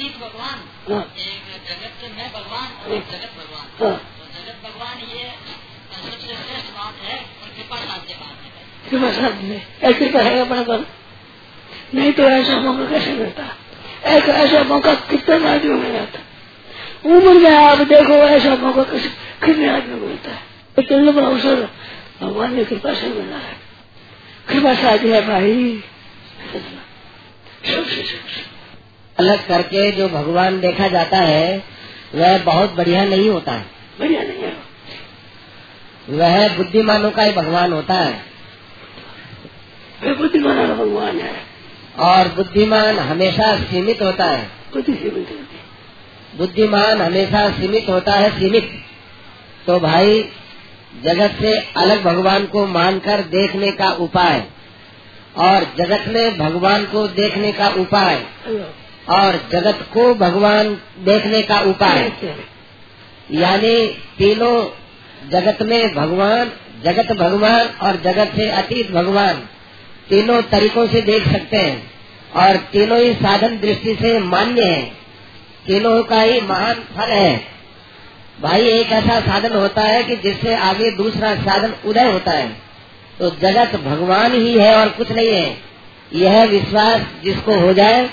अतीत भगवान। हाँ। एक जगत में भगवान और एक जगत भगवान। हाँ। तो जगत भगवान ये सबसे श्रेष्ठ बात है और कृपा साध्य बात है। कृपा में ऐसी कृपा है बराबर नहीं तो ऐसा मौका कैसे मिलता? एक ऐसा मौका कितने आदमी में जाता उम्र में आप देखो ऐसा मौका कितने आदमी को मिलता है? तो दुर्लभ अवसर भगवान ने कृपा से मिला है। कृपा साध्य है भाई। सबसे सबसे अलग करके जो भगवान देखा जाता है वह बहुत बढ़िया नहीं होता है। बढ़िया नहीं है। वह बुद्धिमानों का ही भगवान होता है। बुद्धिमान भगवान है। और बुद्धिमान हमेशा सीमित होता है। बुद्धि से मिलती है। बुद्धिमान हमेशा सीमित होता है सीमित। तो भाई जगत से अलग भगवान को मानकर देखने का उपाय। और जगत में भगवान को देखने का उपाय। और जगत को भगवान देखने का उपाय। यानी तीनों जगत में भगवान जगत भगवान और जगत से अतीत भगवान तीनों तरीकों से देख सकते हैं और तीनों ही साधन दृष्टि से मान्य है। तीनों का ही महान फल है। भाई एक ऐसा साधन होता है कि जिससे आगे दूसरा साधन उदय होता है। तो जगत भगवान ही है और कुछ नहीं है। यह विश्वास जिसको हो जाए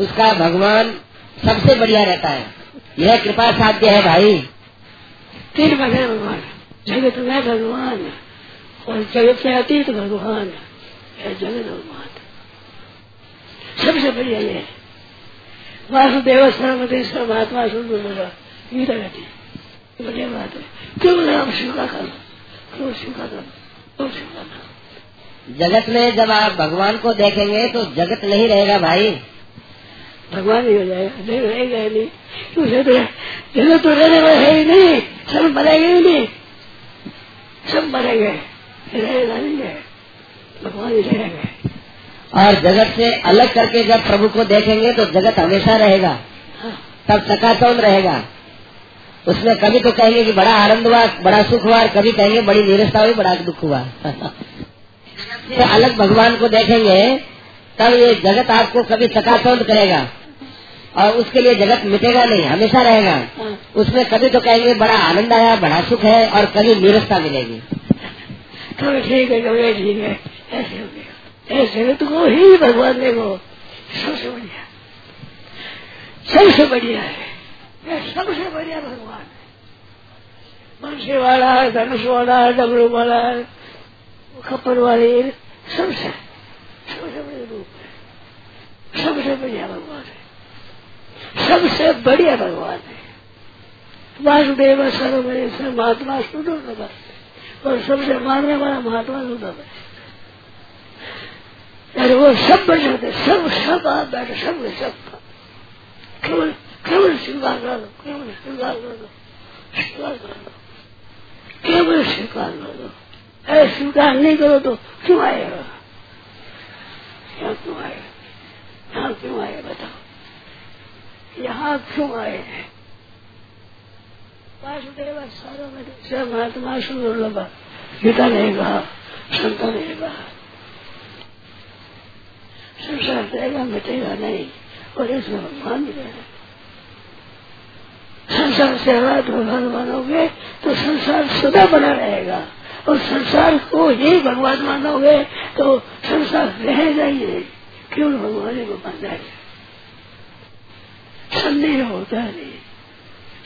उसका भगवान सबसे बढ़िया रहता है। यह कृपा साध्य है भाई। तीन बने भगवान। जगत में भगवान। और जगत से अतीत भगवान। है जगत भगवान। सबसे बढ़िया ये है। वासुदेव सर्वदेव सर्वात्मा सुंदर गीता कहती है। बढ़िया बात है। क्यों आप स्वीकार कर क्यों स्वीकार कर क्यों स्वीकार कर लो? जगत में जब आप भगवान को देखेंगे तो जगत नहीं रहेगा भाई। भगवान ही हो जाएगा नहीं रहेगा ही नहीं तो तो रहने वाला है ही नहीं सब मरेंगे ही नहीं सब मरेंगे रहेगा नहीं भगवान ही रहेंगे और जगत से अलग करके जब प्रभु को देखेंगे तो जगत हमेशा रहेगा हाँ। तब चकाचौंध रहेगा। उसमें कभी तो कहेंगे कि बड़ा आनंद हुआ बड़ा सुख हुआ कभी कहेंगे बड़ी निरस्ता हुई बड़ा दुख हुआ। से अलग भगवान को देखेंगे तब ये जगत आपको कभी चकाचौंध करेगा। और उसके लिए जगत मिटेगा नहीं हमेशा रहेगा। हाँ। उसमें कभी तो कहेंगे बड़ा आनंद आया बड़ा सुख है और कभी निरस्ता मिलेगी। कभी ठीक है कभी ठीक है। ऐसे हो गया। ऐसे जगत को ही भगवान देखो सबसे बढ़िया। सबसे बढ़िया है। सबसे बढ़िया भगवान है। बंशी वाला है धनुष वाला है डमरू वाला है खप्पर वाली सबसे सबसे बड़े रूप है। सबसे बढ़िया भगवान। सबसे बढ़िया भगवान है। वासुदेव सर्वमेव महात्मा सुंदर और सबसे मारने वाला महात्मा सुंदर है अरे वो सब बन जाते सब सब आप बैठे, सब सब। केवल केवल स्वीकार कर लो केवल स्वीकार कर लो स्वीकार। कर लो केवल स्वीकार। कर लो अरे स्वीकार नहीं करो तो क्यों आएगा यहाँ क्यों आएगा यहाँ क्यों आए बताओ? यहाँ क्यों आए हैं? वासुदेव सर्व महात्मा सुंदर गीता ने कहा संतों ने कहा। संसार रहेगा मिटेगा नहीं, और इसमें भगवान भी रहेगा संसार से अलग भगवान मानोगे तो संसार सदा बना रहेगा। और संसार को ही भगवान मानोगे तो संसार रहेगा ही नहीं केवल भगवान को मानना है। होता नहीं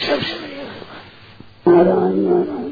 सबसे बढ़िया भगवान नारायण नारायण।